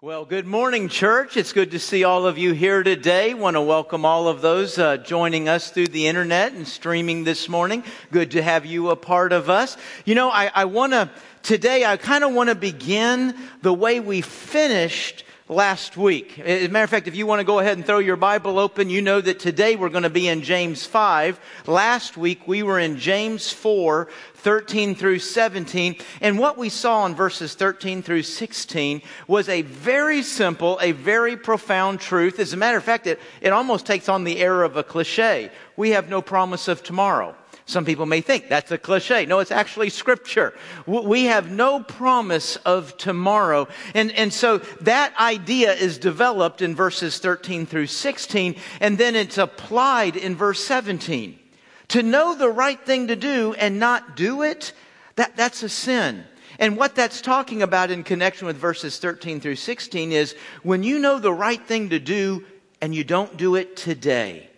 Well, good morning, church. It's good to see all of you here today. Want to welcome all of those uh, joining us through the internet and streaming this morning. Good to have you a part of us. You know, I, I want to, today, I kind of want to begin the way we finished last week. As a matter of fact, if you want to go ahead and throw your Bible open, you know that today we're going to be in James 5. Last week we were in James 4, 13 through 17. And what we saw in verses 13 through 16 was a very simple, a very profound truth. As a matter of fact, it, it almost takes on the air of a cliche. We have no promise of tomorrow. Some people may think that's a cliche. No, it's actually scripture. We have no promise of tomorrow. And, and so that idea is developed in verses 13 through 16, and then it's applied in verse 17. To know the right thing to do and not do it, that, that's a sin. And what that's talking about in connection with verses 13 through 16 is when you know the right thing to do and you don't do it today.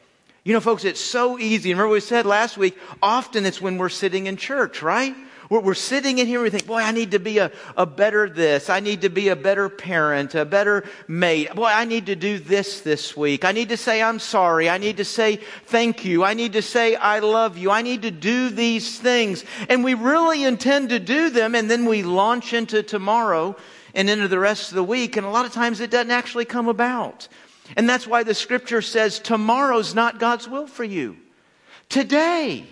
You know, folks, it's so easy. Remember we said last week, often it's when we're sitting in church, right? We're, we're sitting in here and we think, boy, I need to be a, a better this. I need to be a better parent, a better mate. Boy, I need to do this this week. I need to say I'm sorry. I need to say thank you. I need to say I love you. I need to do these things. And we really intend to do them and then we launch into tomorrow and into the rest of the week. And a lot of times it doesn't actually come about. And that's why the scripture says tomorrow's not God's will for you. Today.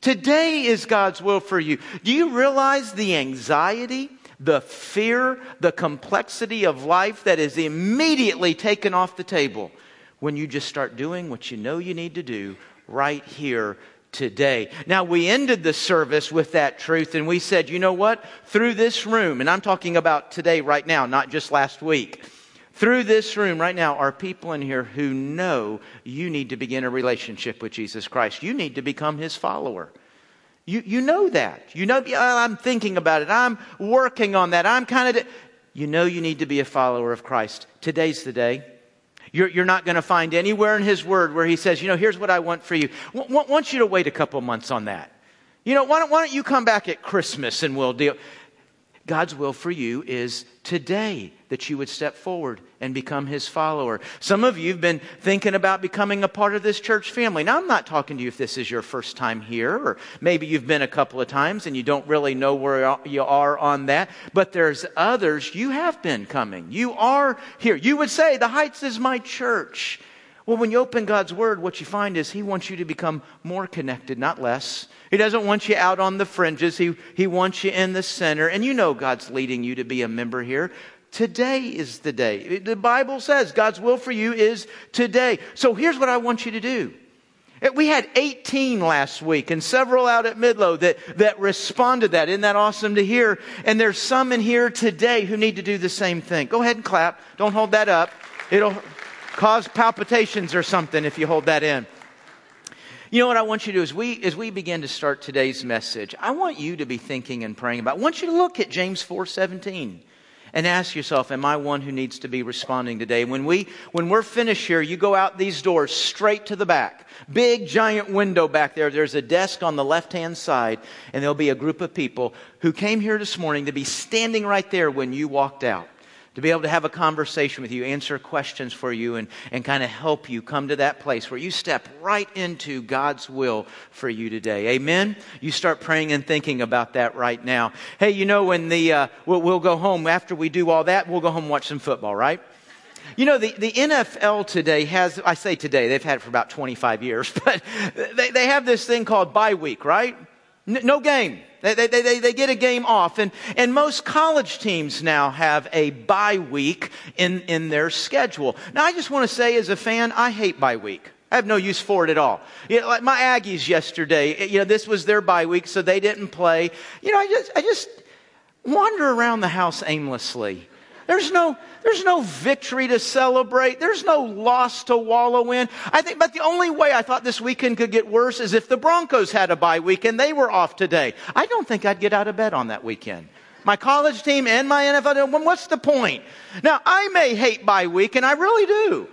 Today is God's will for you. Do you realize the anxiety, the fear, the complexity of life that is immediately taken off the table when you just start doing what you know you need to do right here today. Now, we ended the service with that truth and we said, you know what? Through this room, and I'm talking about today, right now, not just last week through this room right now are people in here who know you need to begin a relationship with Jesus Christ. You need to become his follower. You, you know that. You know, I'm thinking about it. I'm working on that. I'm kind of, you know, you need to be a follower of Christ. Today's the day. You're, you're not going to find anywhere in his word where he says, you know, here's what I want for you. I want you to wait a couple months on that. You know, why don't, why don't you come back at Christmas and we'll deal. God's will for you is today that you would step forward and become his follower. Some of you have been thinking about becoming a part of this church family. Now, I'm not talking to you if this is your first time here, or maybe you've been a couple of times and you don't really know where you are on that, but there's others you have been coming. You are here. You would say, The Heights is my church. Well, when you open God's Word, what you find is He wants you to become more connected, not less. He doesn't want you out on the fringes. He, he wants you in the center. And you know God's leading you to be a member here. Today is the day. The Bible says God's will for you is today. So here's what I want you to do. Eh, we had 18 last week and several out at Midlow that, that responded that. Isn't that awesome to hear? And there's some in here today who need to do the same thing. Go ahead and clap. Don't hold that up. It'll cause palpitations or something if you hold that in. You know what I want you to do is we, as we begin to start today's message, I want you to be thinking and praying about. I want you to look at James four seventeen and ask yourself, am I one who needs to be responding today? When we, when we're finished here, you go out these doors straight to the back. Big giant window back there. There's a desk on the left hand side and there'll be a group of people who came here this morning to be standing right there when you walked out to be able to have a conversation with you, answer questions for you, and, and kind of help you come to that place where you step right into God's will for you today. Amen? You start praying and thinking about that right now. Hey, you know, when the, uh, we'll, we'll go home, after we do all that, we'll go home and watch some football, right? You know, the, the NFL today has, I say today, they've had it for about 25 years, but they, they have this thing called bye week, right? No game. They, they, they, they, get a game off. And, and most college teams now have a bye week in, in their schedule. Now, I just want to say as a fan, I hate bye week. I have no use for it at all. You know, like my Aggies yesterday, eh, you know, this was their bye week, so they didn't play. You know, I just, I just wander around the house aimlessly. There's no, there's no victory to celebrate. There's no loss to wallow in. I think, but the only way I thought this weekend could get worse is if the Broncos had a bye week and they were off today. I don't think I'd get out of bed on that weekend. My college team and my NFL, team, what's the point? Now, I may hate bye week, and I really do.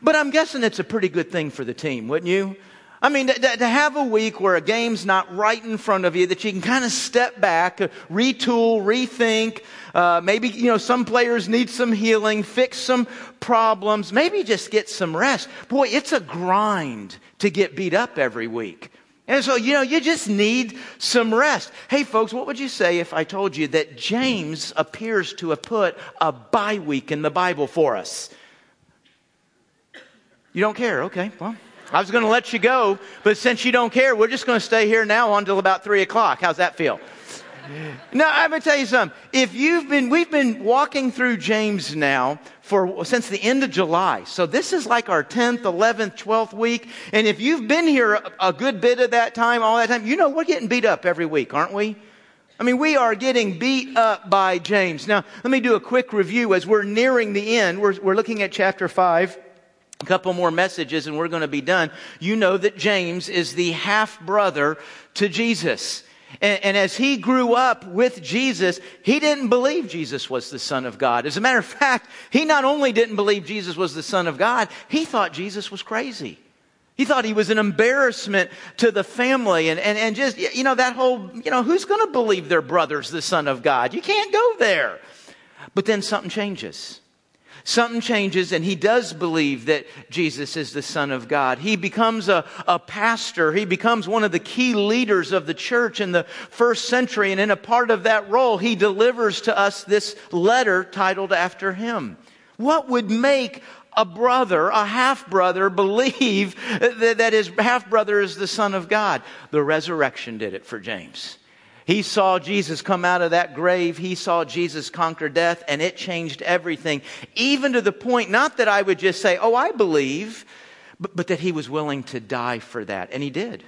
But I'm guessing it's a pretty good thing for the team, wouldn't you? I mean, to, to, have a week where a game's not right in front of you, that you can kind of step back, retool, rethink. Uh, maybe, you know, some players need some healing, fix some problems, maybe just get some rest. Boy, it's a grind to get beat up every week. And so, you know, you just need some rest. Hey, folks, what would you say if I told you that James appears to have put a bye week in the Bible for us? You don't care? Okay, well. I was going to let you go, but since you don't care, we're just going to stay here now until about three o'clock. How's that feel? Now, I'm going to tell you something. If you've been, we've been walking through James now for, since the end of July. So this is like our 10th, 11th, 12th week. And if you've been here a, a good bit of that time, all that time, you know we're getting beat up every week, aren't we? I mean, we are getting beat up by James. Now, let me do a quick review as we're nearing the end. We're, we're looking at chapter 5 a couple more messages and we're going to be done. You know that James is the half brother to Jesus. And, and, as he grew up with Jesus, he didn't believe Jesus was the Son of God. As a matter of fact, he not only didn't believe Jesus was the Son of God, he thought Jesus was crazy. He thought he was an embarrassment to the family and, and, and just, you know, that whole, you know, who's going to believe their brother's the Son of God? You can't go there. But then something changes. Something changes and he does believe that Jesus is the Son of God. He becomes a, a pastor. He becomes one of the key leaders of the church in the first century. And in a part of that role, he delivers to us this letter titled after him. What would make a brother, a half brother, believe that, that his half brother is the Son of God? The resurrection did it for James. He saw Jesus come out of that grave. He saw Jesus conquer death, and it changed everything. Even to the point, not that I would just say, Oh, I believe, but, but that he was willing to die for that. And he did.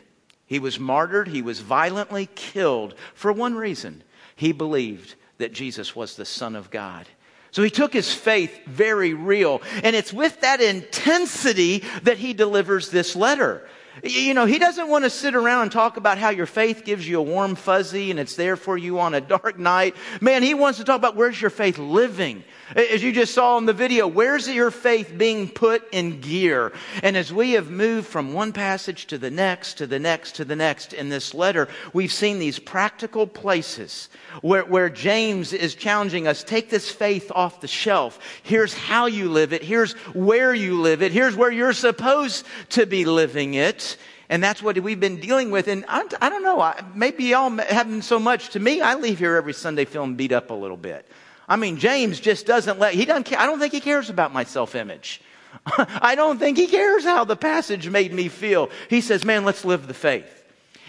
He was martyred, he was violently killed for one reason he believed that Jesus was the Son of God. So he took his faith very real. And it's with that intensity that he delivers this letter. You know, he doesn't want to sit around and talk about how your faith gives you a warm fuzzy and it's there for you on a dark night. Man, he wants to talk about where's your faith living. As you just saw in the video, where's your faith being put in gear? And as we have moved from one passage to the next, to the next, to the next in this letter, we've seen these practical places where, where James is challenging us take this faith off the shelf. Here's how you live it. Here's where you live it. Here's where you're supposed to be living it. And that's what we've been dealing with. And I, I don't know, maybe y'all haven't so much. To me, I leave here every Sunday feeling beat up a little bit. I mean, James just doesn't let, he doesn't care. I don't think he cares about my self image. I don't think he cares how the passage made me feel. He says, man, let's live the faith.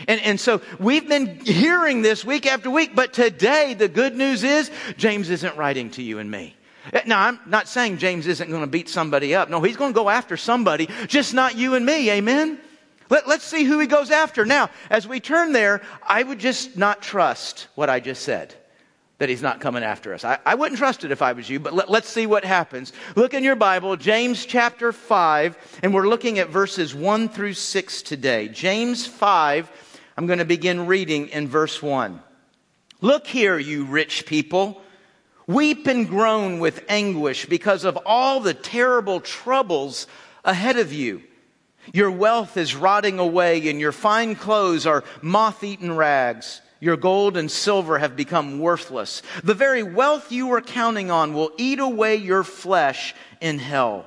And, and so we've been hearing this week after week, but today the good news is James isn't writing to you and me. Eh, now, I'm not saying James isn't going to beat somebody up. No, he's going to go after somebody, just not you and me. Amen? Let, let's see who he goes after. Now, as we turn there, I would just not trust what I just said that he's not coming after us. I, I wouldn't trust it if I was you, but let, let's see what happens. Look in your Bible, James chapter 5, and we're looking at verses 1 through 6 today. James 5, I'm going to begin reading in verse 1. Look here, you rich people. Weep and groan with anguish because of all the terrible troubles ahead of you. Your wealth is rotting away, and your fine clothes are moth eaten rags. Your gold and silver have become worthless. The very wealth you were counting on will eat away your flesh in hell.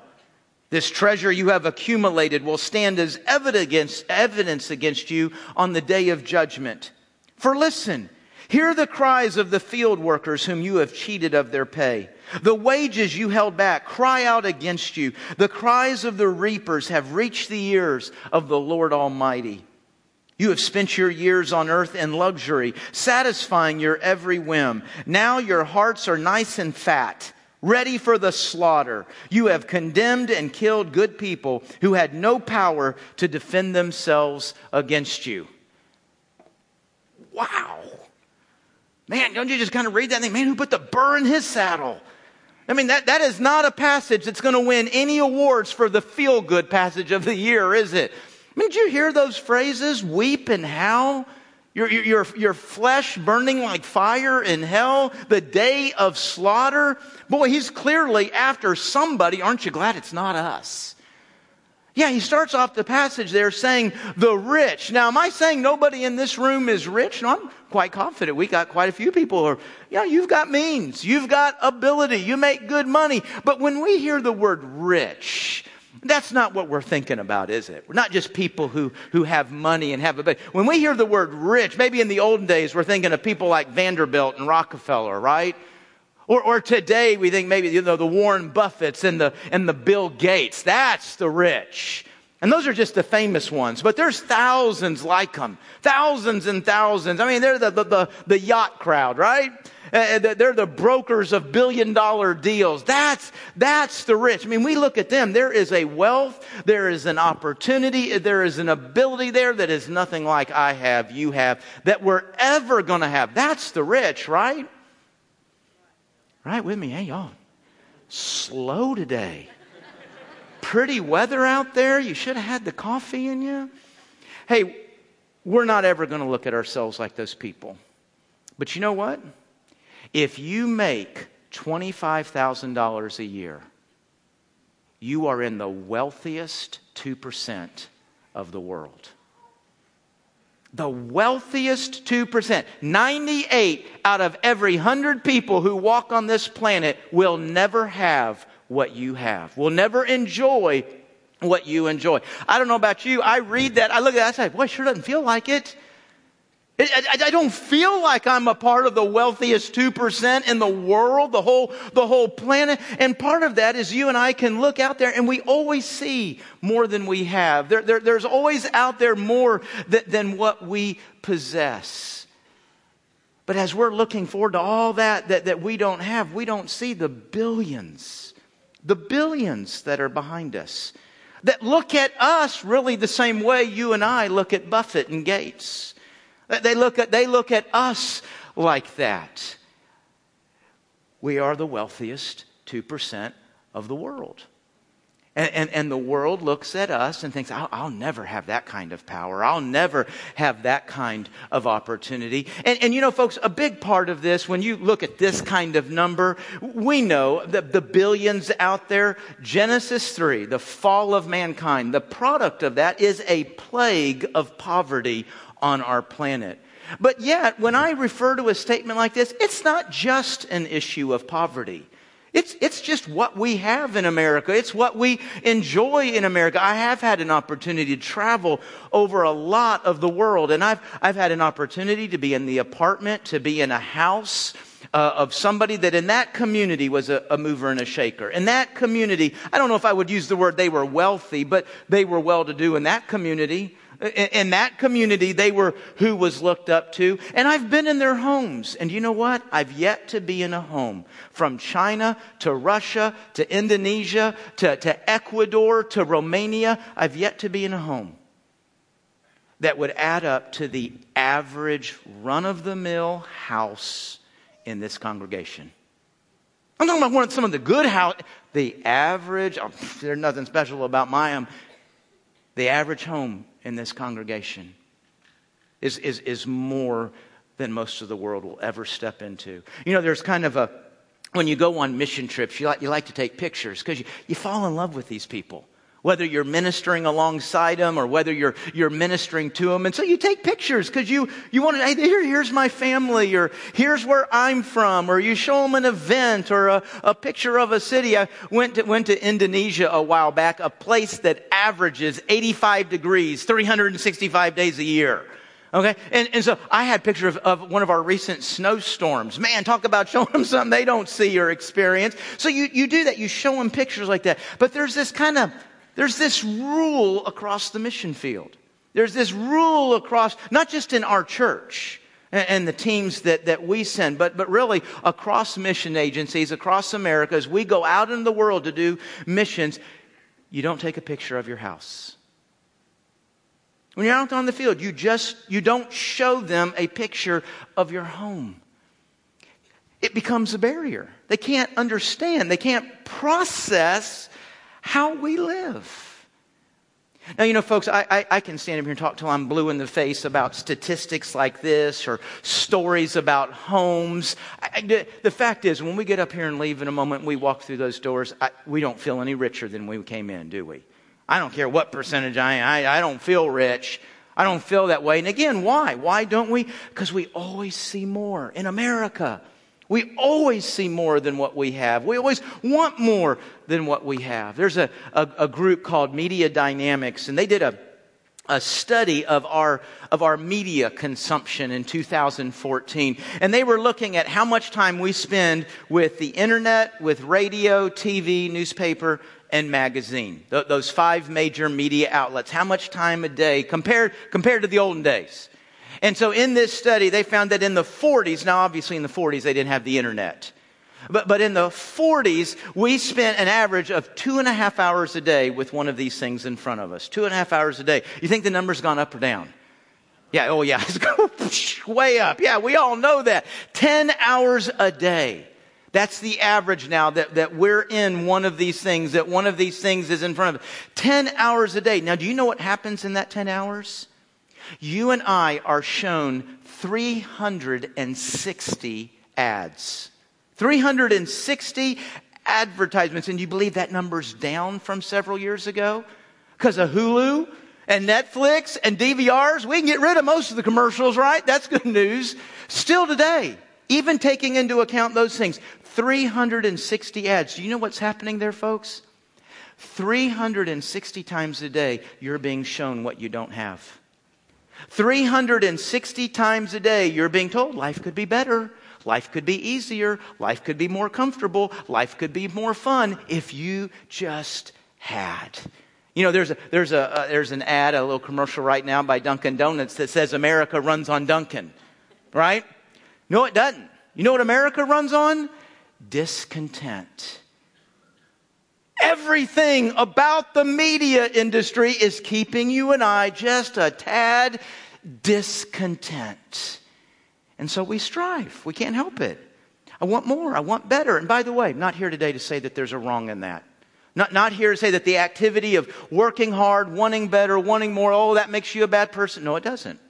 This treasure you have accumulated will stand as evidence against you on the day of judgment. For listen, hear the cries of the field workers whom you have cheated of their pay. The wages you held back cry out against you. The cries of the reapers have reached the ears of the Lord Almighty. You have spent your years on earth in luxury, satisfying your every whim. Now your hearts are nice and fat, ready for the slaughter. You have condemned and killed good people who had no power to defend themselves against you. Wow. Man, don't you just kind of read that and think, man, who put the burr in his saddle? I mean, that, that is not a passage that's going to win any awards for the feel good passage of the year, is it? I mean, Did you hear those phrases? Weep and howl? Your, your, your flesh burning like fire in hell, the day of slaughter. Boy, he's clearly after somebody. Aren't you glad it's not us? Yeah, he starts off the passage there saying the rich. Now, am I saying nobody in this room is rich? No, I'm quite confident. We got quite a few people who are, you know, you've got means. You've got ability. You make good money. But when we hear the word rich, that's not what we're thinking about, is it? We're not just people who, who have money and have a bit. When we hear the word rich, maybe in the olden days, we're thinking of people like Vanderbilt and Rockefeller, right? Or, or today we think maybe, you know, the Warren Buffetts and the, and the Bill Gates. That's the rich. And those are just the famous ones, but there's thousands like them. Thousands and thousands. I mean, they're the, the, the, the yacht crowd, right? Uh, uh they're the brokers of billion dollar deals. That's, that's the rich. I mean, we look at them. There is a wealth. There is an opportunity. There is an ability there that is nothing like I have, you have, that we're ever going to have. That's the rich, right? Right with me? Hey, y'all. Slow today. Pretty weather out there. You should have had the coffee in you. Hey, we're not ever going to look at ourselves like those people. But you know what? If you make $25,000 a year, you are in the wealthiest 2% of the world the wealthiest 2%. 98 out of every 100 people who walk on this planet will never have what you have, will never enjoy what you enjoy. I don't know about you. I read that, I look at that, I say, boy, sure doesn't feel like it. I, I, don't feel like I'm a part of the wealthiest 2% in the world, the whole, the whole planet. And part of that is you and I can look out there and we always see more than we have. There, there, there's always out there more than what we possess. But as we're looking forward to all that, that that we don't have, we don't see the billions, the billions that are behind us that look at us really the same way you and I look at Buffett and Gates. They look at, they look at us like that. We are the wealthiest 2% of the world. And, and, and, the world looks at us and thinks, I'll, I'll, never have that kind of power. I'll never have that kind of opportunity. And, and, you know, folks, a big part of this, when you look at this kind of number, we know that the billions out there, Genesis 3, the fall of mankind, the product of that is a plague of poverty on our planet. But yet, when I refer to a statement like this, it's not just an issue of poverty. It's, it's just what we have in America. It's what we enjoy in America. I have had an opportunity to travel over a lot of the world, and I've, I've had an opportunity to be in the apartment, to be in a house, uh, of somebody that in that community was a, a, mover and a shaker. In that community, I don't know if I would use the word they were wealthy, but they were well to do in that community. In that community, they were who was looked up to. And I've been in their homes. And you know what? I've yet to be in a home. From China to Russia to Indonesia to, to Ecuador to Romania, I've yet to be in a home that would add up to the average run of the mill house in this congregation. I'm talking about one of some of the good house, the average, oh, there's nothing special about my home. The average home in this congregation is, is, is more than most of the world will ever step into. You know, there's kind of a, when you go on mission trips, you like, you like to take pictures because you, you fall in love with these people. Whether you're ministering alongside them or whether you're, you're ministering to them. And so you take pictures because you, you want to, hey, here, here's my family or here's where I'm from or you show them an event or a, a picture of a city. I went to, went to Indonesia a while back, a place that averages 85 degrees, 365 days a year. Okay? And, and so I had picture of, of one of our recent snowstorms. Man, talk about showing them something they don't see or experience. So you, you do that. You show them pictures like that. But there's this kind of there's this rule across the mission field. There's this rule across, not just in our church and, and the teams that, that we send, but, but really across mission agencies, across America, as we go out in the world to do missions, you don't take a picture of your house. When you're out on the field, you just, you don't show them a picture of your home. It becomes a barrier. They can't understand. They can't process how we live. Now, you know, folks, I, I, I, can stand up here and talk till I'm blue in the face about statistics like this or stories about homes. I, the fact is, when we get up here and leave in a moment, we walk through those doors, we don't feel any richer than we came in, do we? I don't care what percentage I am. I, I don't feel rich. I don't feel that way. And again, why? Why don't we? Because we always see more in America. We always see more than what we have. We always want more than what we have. There's a, a, a group called Media Dynamics, and they did a, a study of our, of our media consumption in 2014. And they were looking at how much time we spend with the internet, with radio, TV, newspaper, and magazine. Th- those five major media outlets. How much time a day compared, compared to the olden days? And so in this study, they found that in the 40s, now obviously in the 40s, they didn't have the internet. But, but in the 40s, we spent an average of two and a half hours a day with one of these things in front of us. Two and a half hours a day. You think the number's gone up or down? Yeah, oh yeah, it's way up. Yeah, we all know that. 10 hours a day. That's the average now that, that we're in one of these things, that one of these things is in front of us. 10 hours a day. Now, do you know what happens in that 10 hours? You and I are shown 360 ads. 360 advertisements. And you believe that number's down from several years ago? Because of Hulu and Netflix and DVRs, we can get rid of most of the commercials, right? That's good news. Still today, even taking into account those things, 360 ads. Do you know what's happening there, folks? 360 times a day, you're being shown what you don't have. 360 times a day, you're being told life could be better. Life could be easier. Life could be more comfortable. Life could be more fun if you just had. You know, there's, a, there's, a, uh, there's an ad, a little commercial right now by Dunkin' Donuts that says America runs on Dunkin', right? No, it doesn't. You know what America runs on? Discontent. Everything about the media industry is keeping you and I just a tad discontent. And so we strive. We can't help it. I want more. I want better. And by the way, I'm not here today to say that there's a wrong in that. Not, not here to say that the activity of working hard, wanting better, wanting more, oh, that makes you a bad person. No, it doesn't.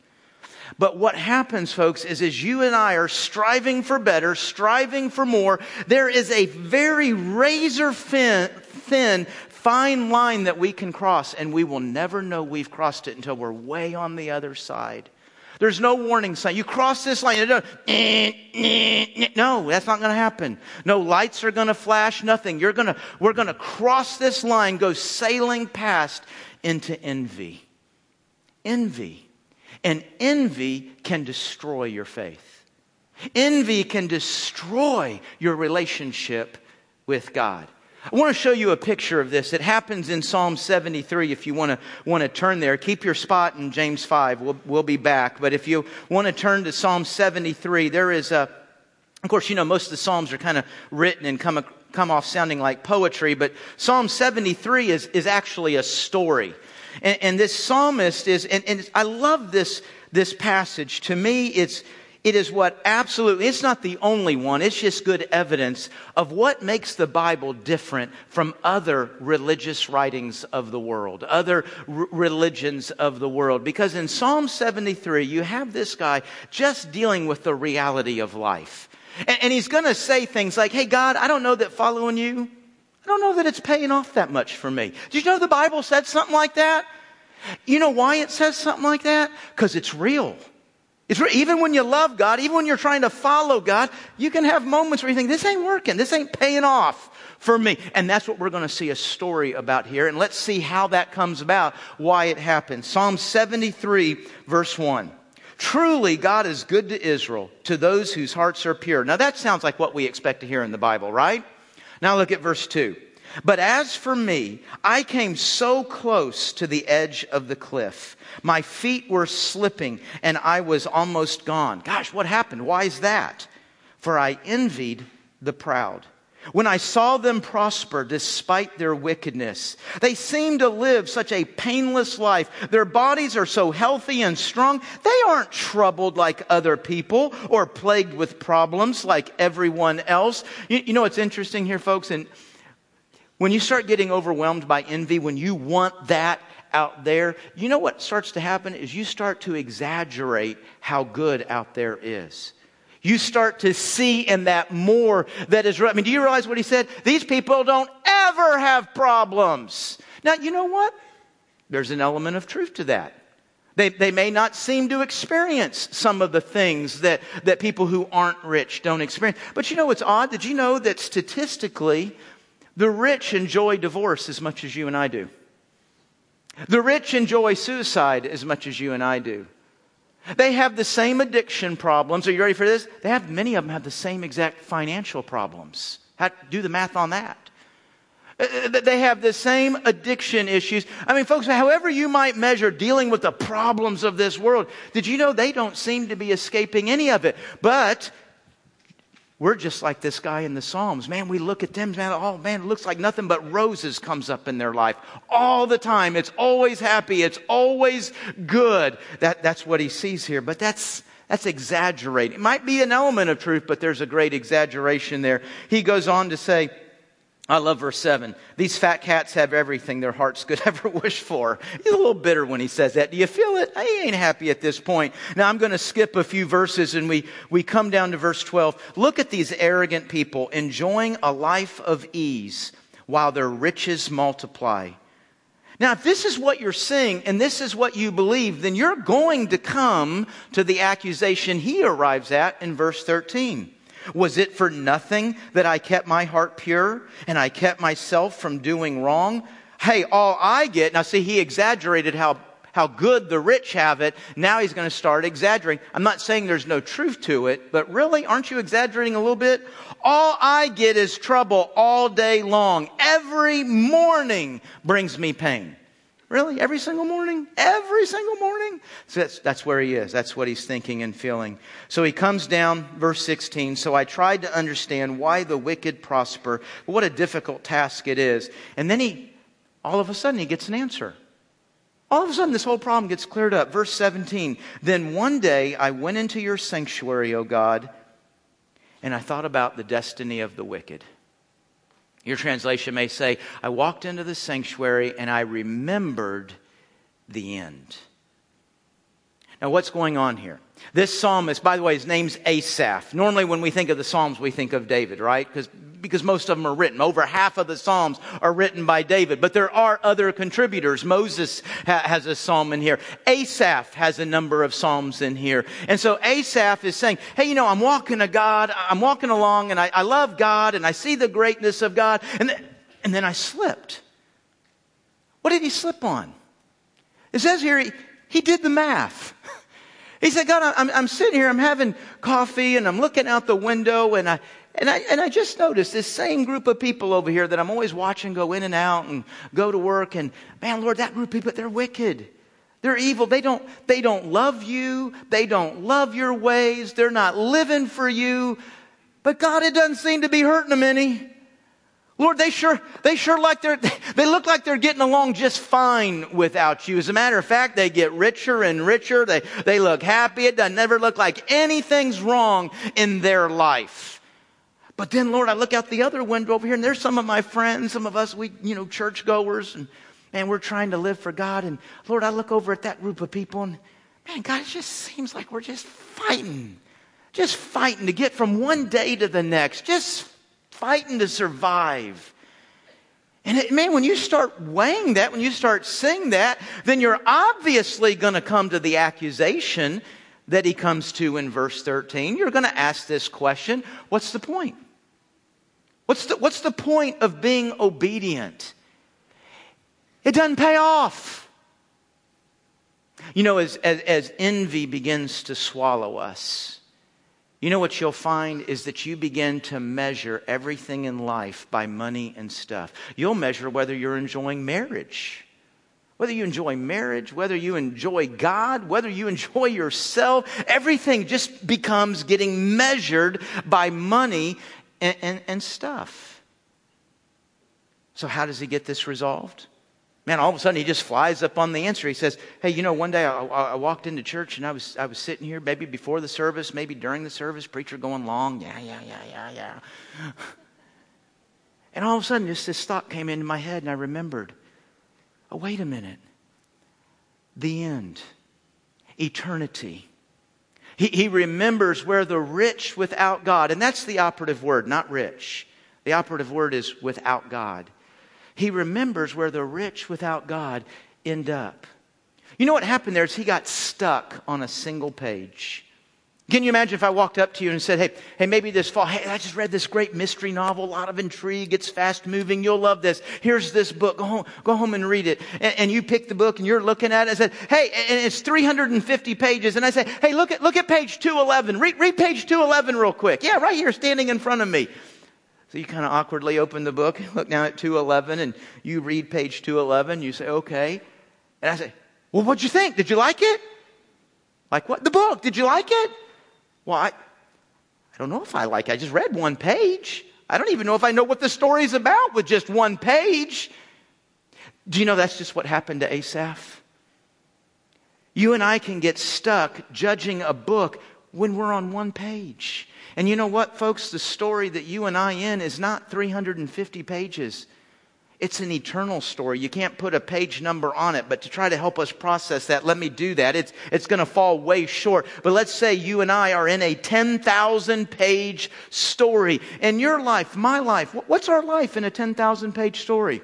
But what happens, folks, is as you and I are striving for better, striving for more, there is a very razor thin, thin, fine line that we can cross, and we will never know we've crossed it until we're way on the other side. There's no warning sign. You cross this line, eh, eh, eh. no, that's not going to happen. No lights are going to flash, nothing. You're going to, we're going to cross this line, go sailing past into envy. Envy. And envy can destroy your faith. Envy can destroy your relationship with God. I want to show you a picture of this. It happens in Psalm 73 if you want to, want to turn there. Keep your spot in James 5. We'll, we'll be back. But if you want to turn to Psalm 73, there is a, of course, you know, most of the Psalms are kind of written and come, come off sounding like poetry, but Psalm 73 is, is actually a story. And, and this psalmist is, and, and I love this, this passage. To me, it's, it is what absolutely, it's not the only one, it's just good evidence of what makes the Bible different from other religious writings of the world, other r- religions of the world. Because in Psalm 73, you have this guy just dealing with the reality of life. And, and he's going to say things like, Hey, God, I don't know that following you, I don't know that it's paying off that much for me. Did you know the Bible said something like that? You know why it says something like that? Because it's real. It's even when you love God, even when you're trying to follow God, you can have moments where you think, this ain't working. This ain't paying off for me. And that's what we're going to see a story about here. And let's see how that comes about, why it happens. Psalm 73, verse 1. Truly, God is good to Israel, to those whose hearts are pure. Now, that sounds like what we expect to hear in the Bible, right? Now, look at verse 2. But as for me, I came so close to the edge of the cliff. My feet were slipping and I was almost gone. Gosh, what happened? Why is that? For I envied the proud. When I saw them prosper despite their wickedness, they seem to live such a painless life. Their bodies are so healthy and strong. They aren't troubled like other people or plagued with problems like everyone else. You, you know what's interesting here, folks? And when you start getting overwhelmed by envy, when you want that out there, you know what starts to happen is you start to exaggerate how good out there is. You start to see in that more that is right. I mean, do you realize what he said? These people don't ever have problems. Now, you know what? There's an element of truth to that. They, they may not seem to experience some of the things that, that people who aren't rich don't experience. But you know what's odd? Did you know that statistically, the rich enjoy divorce as much as you and I do? The rich enjoy suicide as much as you and I do. They have the same addiction problems. Are you ready for this? They have, many of them have the same exact financial problems. How, do the math on that. Uh, uh, they have the same addiction issues. I mean, folks, however you might measure dealing with the problems of this world, did you know they don't seem to be escaping any of it? But we're just like this guy in the Psalms. Man, we look at them, man, oh man, it looks like nothing but roses comes up in their life all the time. It's always happy. It's always good. That, that's what he sees here. But that's, that's exaggerating. It might be an element of truth, but there's a great exaggeration there. He goes on to say, I love verse 7. These fat cats have everything their hearts could ever wish for. He's a little bitter when he says that. Do you feel it? I ain't happy at this point. Now I'm going to skip a few verses and we, we come down to verse 12. Look at these arrogant people enjoying a life of ease while their riches multiply. Now, if this is what you're seeing and this is what you believe, then you're going to come to the accusation he arrives at in verse 13. Was it for nothing that I kept my heart pure and I kept myself from doing wrong? Hey, all I get, now see, he exaggerated how, how good the rich have it. Now he's going to start exaggerating. I'm not saying there's no truth to it, but really, aren't you exaggerating a little bit? All I get is trouble all day long. Every morning brings me pain. Really? Every single morning? Every single morning? So that's, that's where he is. That's what he's thinking and feeling. So he comes down, verse 16. So I tried to understand why the wicked prosper. What a difficult task it is. And then he, all of a sudden, he gets an answer. All of a sudden, this whole problem gets cleared up. Verse 17. Then one day I went into your sanctuary, O God, and I thought about the destiny of the wicked. Your translation may say, I walked into the sanctuary and I remembered the end. Now, what's going on here? This psalmist, by the way, his name's Asaph. Normally, when we think of the Psalms, we think of David, right? Because because most of them are written. Over half of the Psalms are written by David, but there are other contributors. Moses ha- has a psalm in here. Asaph has a number of psalms in here. And so Asaph is saying, hey, you know, I'm walking to God, I'm walking along and I, I love God and I see the greatness of God. And, th- and then I slipped. What did he slip on? It says here, he, he did the math. He said, God, I'm, I'm sitting here, I'm having coffee and I'm looking out the window and I, and I, and I just noticed this same group of people over here that I'm always watching go in and out and go to work. And man, Lord, that group of people, they're wicked. They're evil. They don't, they don't love you. They don't love your ways. They're not living for you. But God, it doesn't seem to be hurting them any. Lord, they sure, they sure like they're, they look like they're getting along just fine without you. As a matter of fact, they get richer and richer. They, they look happy. It doesn't never look like anything's wrong in their life. But then, Lord, I look out the other window over here, and there's some of my friends, some of us, we, you know, churchgoers, and man, we're trying to live for God. And Lord, I look over at that group of people, and man, God, it just seems like we're just fighting, just fighting to get from one day to the next, just fighting to survive. And it, man, when you start weighing that, when you start seeing that, then you're obviously going to come to the accusation that he comes to in verse 13. You're going to ask this question what's the point? What's the, what's the point of being obedient? It doesn't pay off. You know, as, as, as envy begins to swallow us, you know what you'll find is that you begin to measure everything in life by money and stuff. You'll measure whether you're enjoying marriage. Whether you enjoy marriage, whether you enjoy God, whether you enjoy yourself, everything just becomes getting measured by money and, and, and stuff. So, how does he get this resolved? Man, all of a sudden he just flies up on the answer. He says, Hey, you know, one day I, I, walked into church and I was, I was sitting here, maybe before the service, maybe during the service, preacher going long. Yeah, yeah, yeah, yeah, yeah. And all of a sudden, just this thought came into my head and I remembered oh, wait a minute. The end, eternity. He, he remembers where the rich without God, and that's the operative word, not rich. The operative word is without God. He remembers where the rich without God end up? You know what happened there is he got stuck on a single page. Can you imagine if I walked up to you and said, hey, hey, maybe this fall, hey, I just read this great mystery novel, a lot of intrigue, it's fast moving, you'll love this. Here's this book, go home, go home and read it. And, and you pick the book and you're looking at it and said, hey, and it's 350 pages. And I say, hey, look at, look at page 211. Read, read page 211 real quick. Yeah, right here, standing in front of me. So you kind of awkwardly open the book, look down at 211, and you read page 211. You say, okay. And I say, well, what'd you think? Did you like it? Like what? The book. Did you like it? Well, I, I don't know if I like it. I just read one page. I don't even know if I know what the story's about with just one page. Do you know that's just what happened to Asaph? You and I can get stuck judging a book when we're on one page. And you know what, folks? The story that you and I in is not 350 pages. It's an eternal story. You can't put a page number on it, but to try to help us process that, let me do that. It's, it's going to fall way short. But let's say you and I are in a 10,000 page story. In your life, my life, what's our life in a 10,000 page story?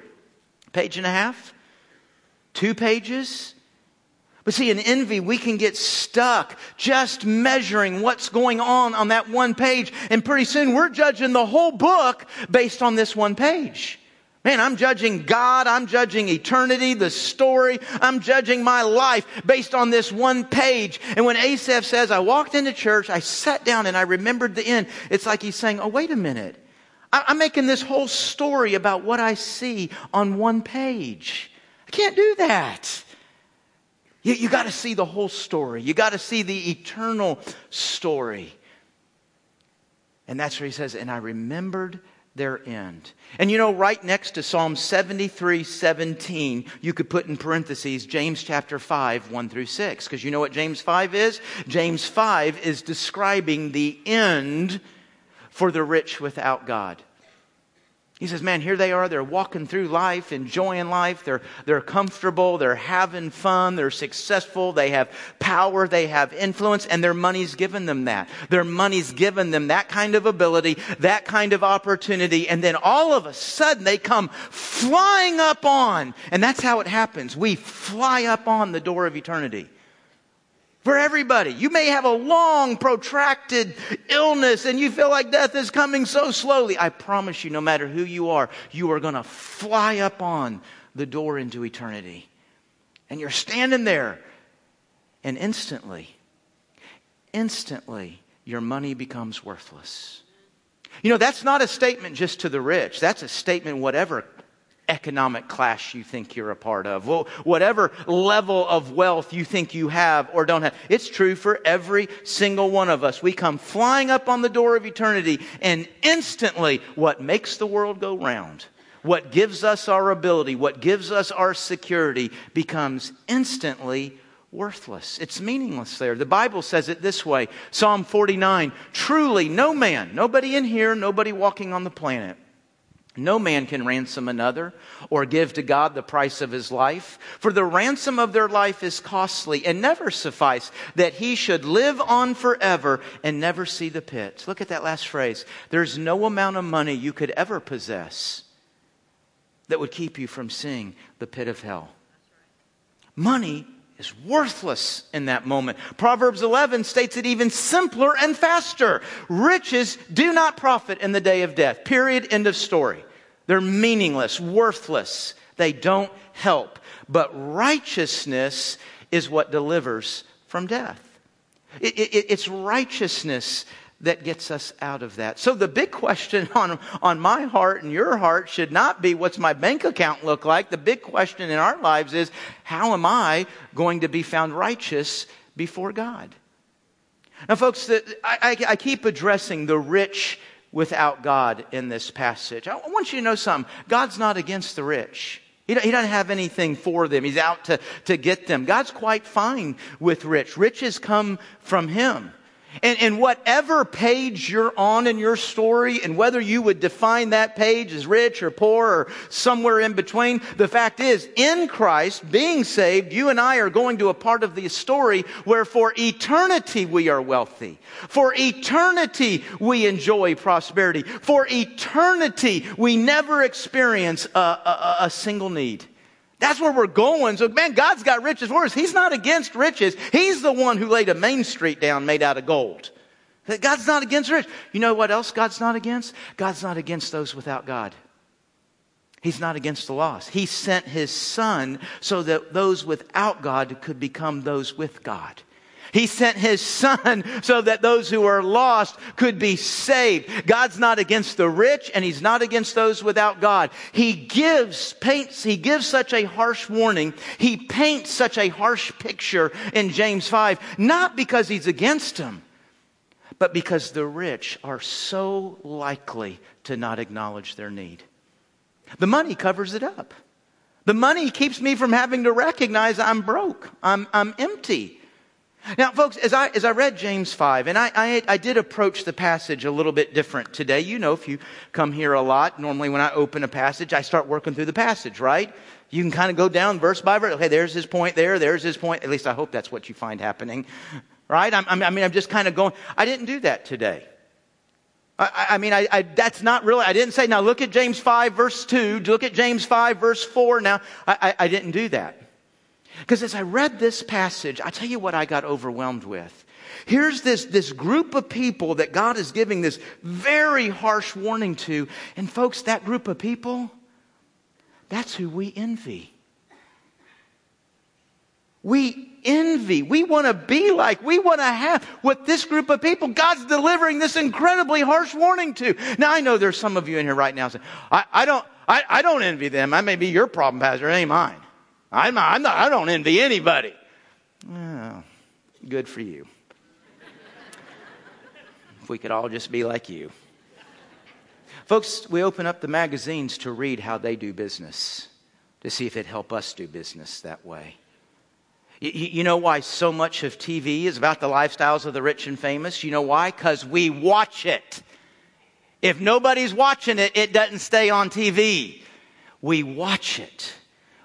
Page and a half? Two pages? But see, in envy, we can get stuck just measuring what's going on on that one page. And pretty soon we're judging the whole book based on this one page. Man, I'm judging God. I'm judging eternity, the story. I'm judging my life based on this one page. And when Asaph says, I walked into church, I sat down and I remembered the end, it's like he's saying, Oh, wait a minute. I'm making this whole story about what I see on one page. I can't do that. You, you got to see the whole story. You got to see the eternal story. And that's where he says, And I remembered their end. And you know, right next to Psalm 73 17, you could put in parentheses James chapter 5, 1 through 6. Because you know what James 5 is? James 5 is describing the end for the rich without God. He says, man, here they are. They're walking through life, enjoying life. They're, they're comfortable. They're having fun. They're successful. They have power. They have influence and their money's given them that. Their money's given them that kind of ability, that kind of opportunity. And then all of a sudden they come flying up on, and that's how it happens. We fly up on the door of eternity for everybody. You may have a long, protracted illness and you feel like death is coming so slowly. I promise you, no matter who you are, you are going to fly up on the door into eternity. And you're standing there, and instantly, instantly, your money becomes worthless. You know, that's not a statement just to the rich. That's a statement, whatever economic class you think you're a part of, whatever level of wealth you think you have or don't have. It's true for every single one of us. We come flying up on the door of eternity, and instantly, what makes the world go round, what gives us our ability, what gives us our security, becomes instantly worthless. It's meaningless there. The Bible says it this way Psalm 49 Truly, no man, nobody in here, nobody walking on the planet, no man can ransom another or give to God the price of his life, for the ransom of their life is costly and never suffice that he should live on forever and never see the pit. Look at that last phrase. There's no amount of money you could ever possess that would keep you from seeing the pit of hell. Money is worthless in that moment. Proverbs 11 states it even simpler and faster. Riches do not profit in the day of death. Period. End of story. They're meaningless, worthless. They don't help. But righteousness is what delivers from death. It, it, it's righteousness that gets us out of that. So the big question on, on my heart and your heart should not be what's my bank account look like. The big question in our lives is how am I going to be found righteous before God? Now, folks, the, I, I, I keep addressing the rich without God in this passage. I want you to know something. God's not against the rich. He doesn't have anything for them. He's out to, to get them. God's quite fine with rich. Riches come from Him. And, and, whatever page you're on in your story, and whether you would define that page as rich or poor or somewhere in between, the fact is, in Christ, being saved, you and I are going to a part of the story where for eternity we are wealthy. For eternity we enjoy prosperity. For eternity we never experience a, a, a single need. That's where we're going. So, man, God's got riches for us. He's not against riches. He's the one who laid a main street down made out of gold. God's not against riches. You know what else God's not against? God's not against those without God. He's not against the lost. He sent his son so that those without God could become those with God. He sent his son so that those who are lost could be saved. God's not against the rich and he's not against those without God. He gives, paints, he gives such a harsh warning. He paints such a harsh picture in James 5, not because he's against them, but because the rich are so likely to not acknowledge their need. The money covers it up. The money keeps me from having to recognize I'm broke. I'm, I'm empty. Now, folks, as I, as I read James 5, and I, I, I, did approach the passage a little bit different today. You know, if you come here a lot, normally when I open a passage, I start working through the passage, right? You can kind of go down verse by verse. Okay, there's his point there, there's his point. At least I hope that's what you find happening, right? I'm, i mean, I'm just kind of going. I didn't do that today. I, I mean, I, I, that's not really, I didn't say, now look at James 5, verse 2, look at James 5, verse 4. Now, I I I didn't do that. Because as I read this passage, I tell you what I got overwhelmed with. Here's this, this group of people that God is giving this very harsh warning to. And folks, that group of people, that's who we envy. We envy. We want to be like, we want to have what this group of people God's delivering this incredibly harsh warning to. Now, I know there's some of you in here right now saying, I, I don't, I, I don't envy them. I may be your problem, Pastor. It ain't mine. I'm not, I'm not, I don't envy anybody. Oh, good for you. if we could all just be like you. Folks, we open up the magazines to read how they do business, to see if it help us do business that way. You, you know why so much of TV is about the lifestyles of the rich and famous? You know why? Because we watch it. If nobody's watching it, it doesn't stay on TV. We watch it.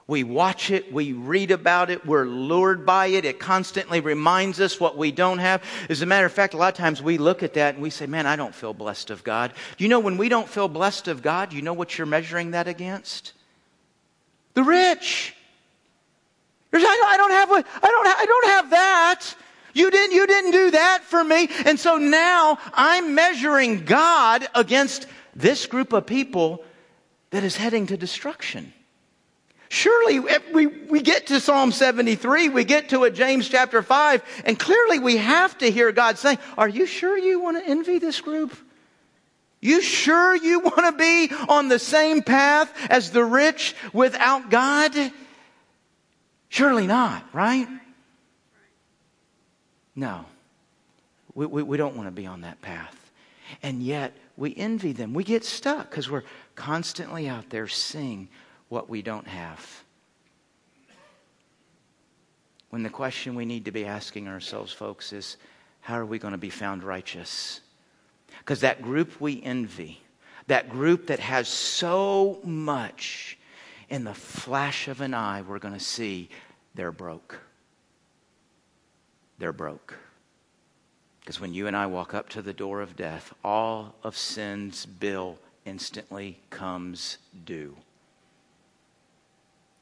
We watch it, we read about it, we're lured by it. It constantly reminds us what we don't have. As a matter of fact, a lot of times we look at that and we say, Man, I don't feel blessed of God. You know, when we don't feel blessed of God, you know what you're measuring that against? The rich. You're saying, I don't have, I don't, I don't have that. You didn't, you didn't do that for me. And so now I'm measuring God against this group of people that is heading to destruction. Surely we, we get to Psalm 73, we get to a James chapter 5, and clearly we have to hear God saying, Are you sure you want to envy this group? You sure you want to be on the same path as the rich without God? Surely not, right? No. We, we, we don't want to be on that path. And yet we envy them. We get stuck because we're constantly out there seeing what we don't have. When the question we need to be asking ourselves, folks, is how are we going to be found righteous? Because that group we envy, that group that has so much, in the flash of an eye, we're going to see they're broke. They're broke. Because when you and I walk up to the door of death, all of sin's bill instantly comes due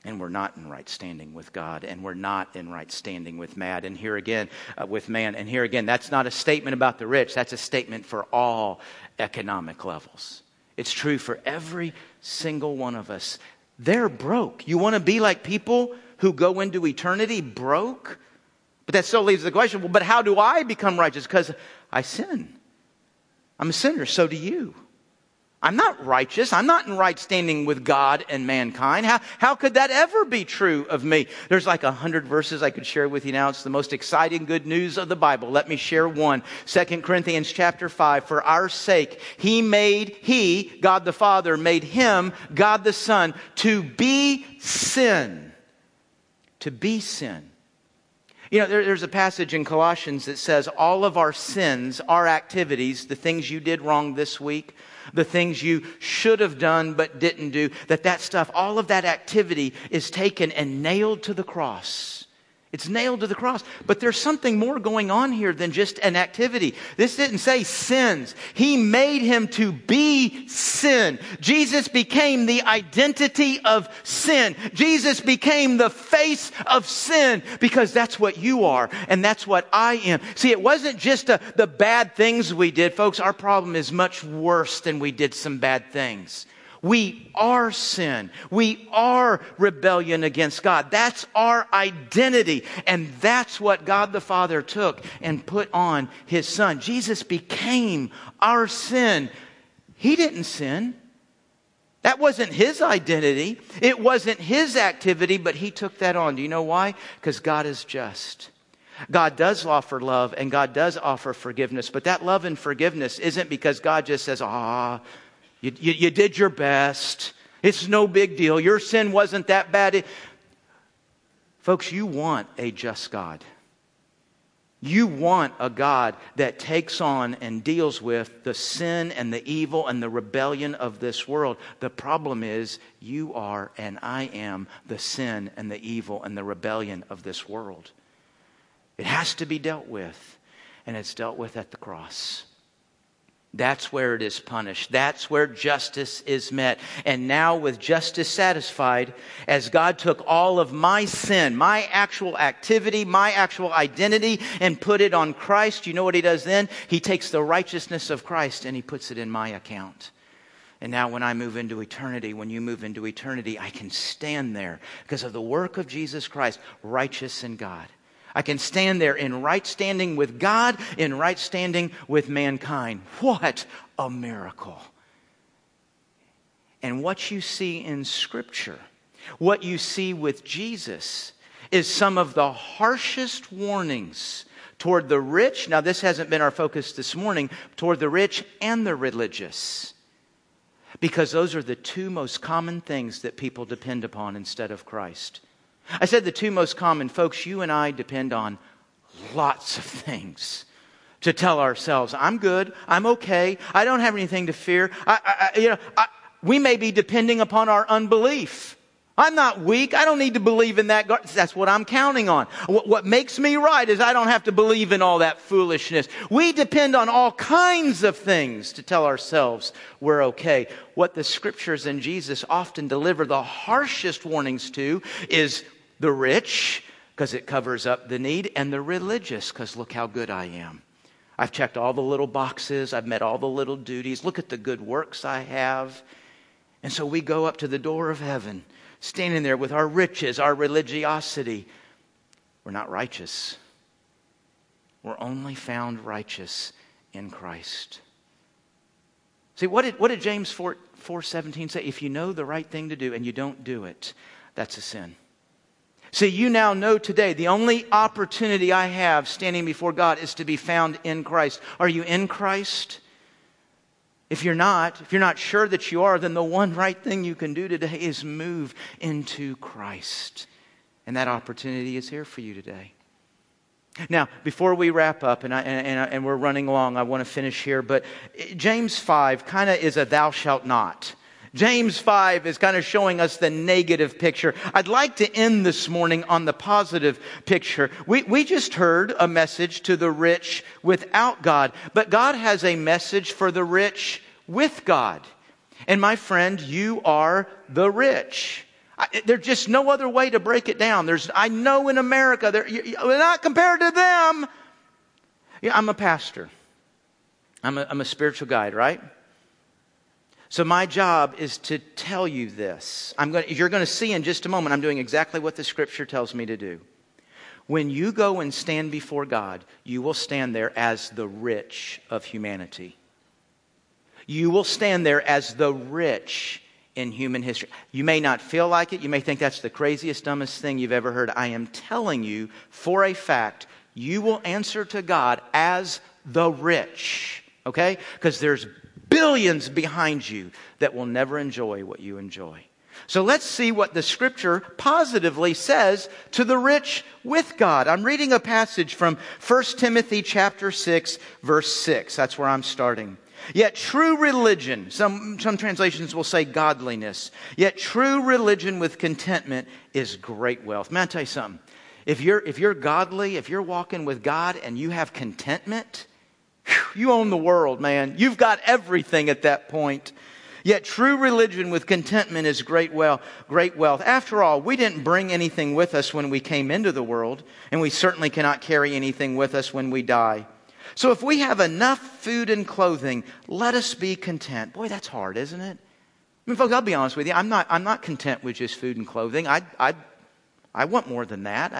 and we're not in right standing with God, and we're not in right standing with man. And here again, uh, with man, and here again, that's not a statement about the rich. That's a statement for all economic levels. It's true for every single one of us. They're broke. You want to be like people who go into eternity broke? But that still leaves the question well, but how do I become righteous? Because I sin. I'm a sinner, so do you. I'm not righteous. I'm not in right standing with God and mankind. How, how could that ever be true of me? There's like a hundred verses I could share with you now. It's the most exciting good news of the Bible. Let me share one. Second Corinthians chapter 5. For our sake, He made, He, God the Father, made Him, God the Son, to be sin. To be sin. You know, there, there's a passage in Colossians that says all of our sins, our activities, the things you did wrong this week, the things you should have done but didn't do, that that stuff, all of that activity is taken and nailed to the cross. It's nailed to the cross. But there's something more going on here than just an activity. This didn't say sins. He made him to be sin. Jesus became the identity of sin. Jesus became the face of sin because that's what you are and that's what I am. See, it wasn't just a, the bad things we did. Folks, our problem is much worse than we did some bad things. We are sin. We are rebellion against God. That's our identity. And that's what God the Father took and put on his Son. Jesus became our sin. He didn't sin. That wasn't his identity. It wasn't his activity, but he took that on. Do you know why? Because God is just. God does offer love and God does offer forgiveness, but that love and forgiveness isn't because God just says, ah, you, you, you did your best. It's no big deal. Your sin wasn't that bad. Folks, you want a just God. You want a God that takes on and deals with the sin and the evil and the rebellion of this world. The problem is, you are and I am the sin and the evil and the rebellion of this world. It has to be dealt with, and it's dealt with at the cross. That's where it is punished. That's where justice is met. And now, with justice satisfied, as God took all of my sin, my actual activity, my actual identity, and put it on Christ, you know what He does then? He takes the righteousness of Christ and He puts it in my account. And now, when I move into eternity, when you move into eternity, I can stand there because of the work of Jesus Christ, righteous in God. I can stand there in right standing with God, in right standing with mankind. What a miracle. And what you see in Scripture, what you see with Jesus, is some of the harshest warnings toward the rich. Now, this hasn't been our focus this morning, toward the rich and the religious. Because those are the two most common things that people depend upon instead of Christ. I said the two most common folks, you and I depend on lots of things to tell ourselves, I'm good, I'm okay, I don't have anything to fear. I, I, you know, I, we may be depending upon our unbelief. I'm not weak. I don't need to believe in that. That's what I'm counting on. What, what, makes me right is I don't have to believe in all that foolishness. We depend on all kinds of things to tell ourselves we're okay. What the scriptures and Jesus often deliver the harshest warnings to is the rich, because it covers up the need, and the religious, because look how good I am. I've checked all the little boxes, I've met all the little duties. Look at the good works I have. And so we go up to the door of heaven, standing there with our riches, our religiosity. We're not righteous. We're only found righteous in Christ. See, what did, what did James 4, 4 17 say? If you know the right thing to do and you don't do it, that's a sin. See, you now know today the only opportunity I have standing before God is to be found in Christ. Are you in Christ? If you're not, if you're not sure that you are, then the one right thing you can do today is move into Christ. And that opportunity is here for you today. Now, before we wrap up, and, I, and, and we're running along, I want to finish here, but James 5 kind of is a thou shalt not. James 5 is kind of showing us the negative picture. I'd like to end this morning on the positive picture. We, we just heard a message to the rich without God, but God has a message for the rich with God. And my friend, you are the rich. I, there's just no other way to break it down. There's, I know in America, they're, you're not compared to them. Yeah, I'm a pastor. I'm a, I'm a spiritual guide, right? So my job is to tell you this. I'm going, you're going to see in just a moment, I'm doing exactly what the scripture tells me to do. When you go and stand before God, you will stand there as the rich of humanity. You will stand there as the rich in human history. You may not feel like it. You may think that's the craziest, dumbest thing you've ever heard. I am telling you for a fact, you will answer to God as the rich. Okay? Because there's billions behind you that will never enjoy what you enjoy. So let's see what the scripture positively says to the rich with God. I'm reading a passage from 1 Timothy chapter 6 verse 6. That's where I'm starting. Yet true religion, some, some translations will say godliness, yet true religion with contentment is great wealth. Man, I tell you something. If you're, if you're godly, if you're walking with God and you have contentment, you own the world, man. You've got everything at that point. Yet true religion with contentment is great wealth, great wealth. After all, we didn't bring anything with us when we came into the world, and we certainly cannot carry anything with us when we die. So if we have enough food and clothing, let us be content. Boy, that's hard, isn't it? I mean, folks, I'll be honest with you. I'm not, I'm not content with just food and clothing. I, I, I want more than that.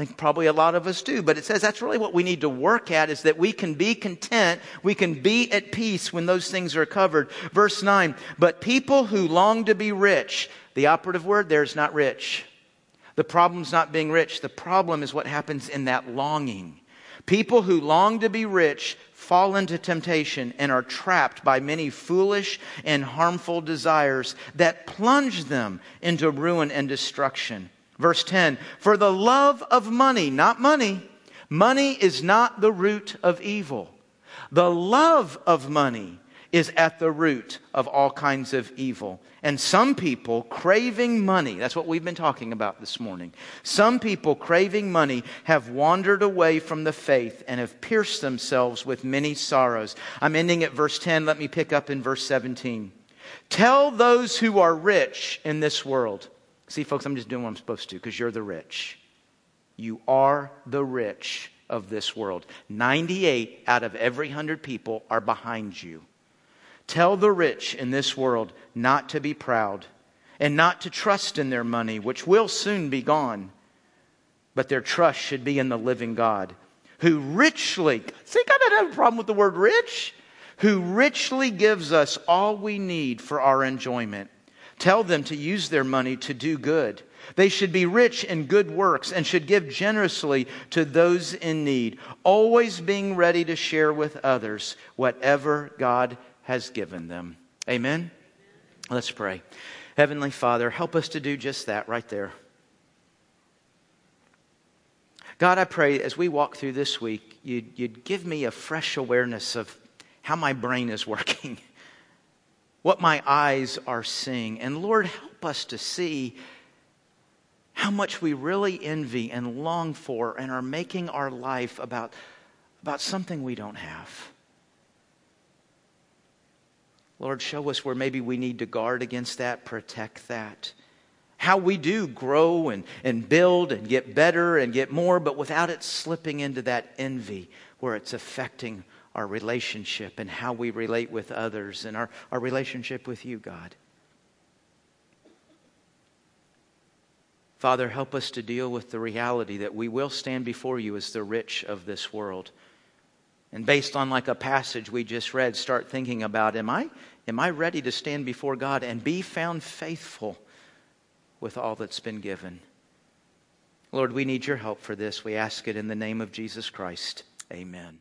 I think probably a lot of us do. But it says that's really what we need to work at is that we can be content. We can be at peace when those things are covered. Verse 9. But people who long to be rich, the operative word there is not rich. The problem's not being rich. The problem is what happens in that longing. People who long to be rich fall into temptation and are trapped by many foolish and harmful desires that plunge them into ruin and destruction. Verse 10 For the love of money, not money, money is not the root of evil. The love of money is at the root of all kinds of evil. And some people craving money, that's what we've been talking about this morning. Some people craving money have wandered away from the faith and have pierced themselves with many sorrows. I'm ending at verse 10. Let me pick up in verse 17. Tell those who are rich in this world See, folks, I'm just doing what I'm supposed to because you're the rich. You are the rich of this world. 98 out of every 100 people are behind you. Tell the rich in this world not to be proud and not to trust in their money, which will soon be gone, but their trust should be in the living God, who richly, see, God doesn't have a problem with the word rich, who richly gives us all we need for our enjoyment. Tell them to use their money to do good. They should be rich in good works and should give generously to those in need, always being ready to share with others whatever God has given them. Amen? Let's pray. Heavenly Father, help us to do just that right there. God, I pray as we walk through this week, you'd, you'd give me a fresh awareness of how my brain is working what my eyes are seeing. And Lord, help us to see how much we really envy and long for and are making our life about, about something we don't have. Lord, show us where maybe we need to guard against that, protect that. How we do grow and, and build and get better and get more, but without it slipping into that envy where it's affecting our relationship and how we relate with others and our, our relationship with you, God. Father, help us to deal with the reality that we will stand before you as the rich of this world. And based on like a passage we just read, start thinking about am I am I ready to stand before God and be found faithful with all that's been given? Lord, we need your help for this. We ask it in the name of Jesus Christ. Amen.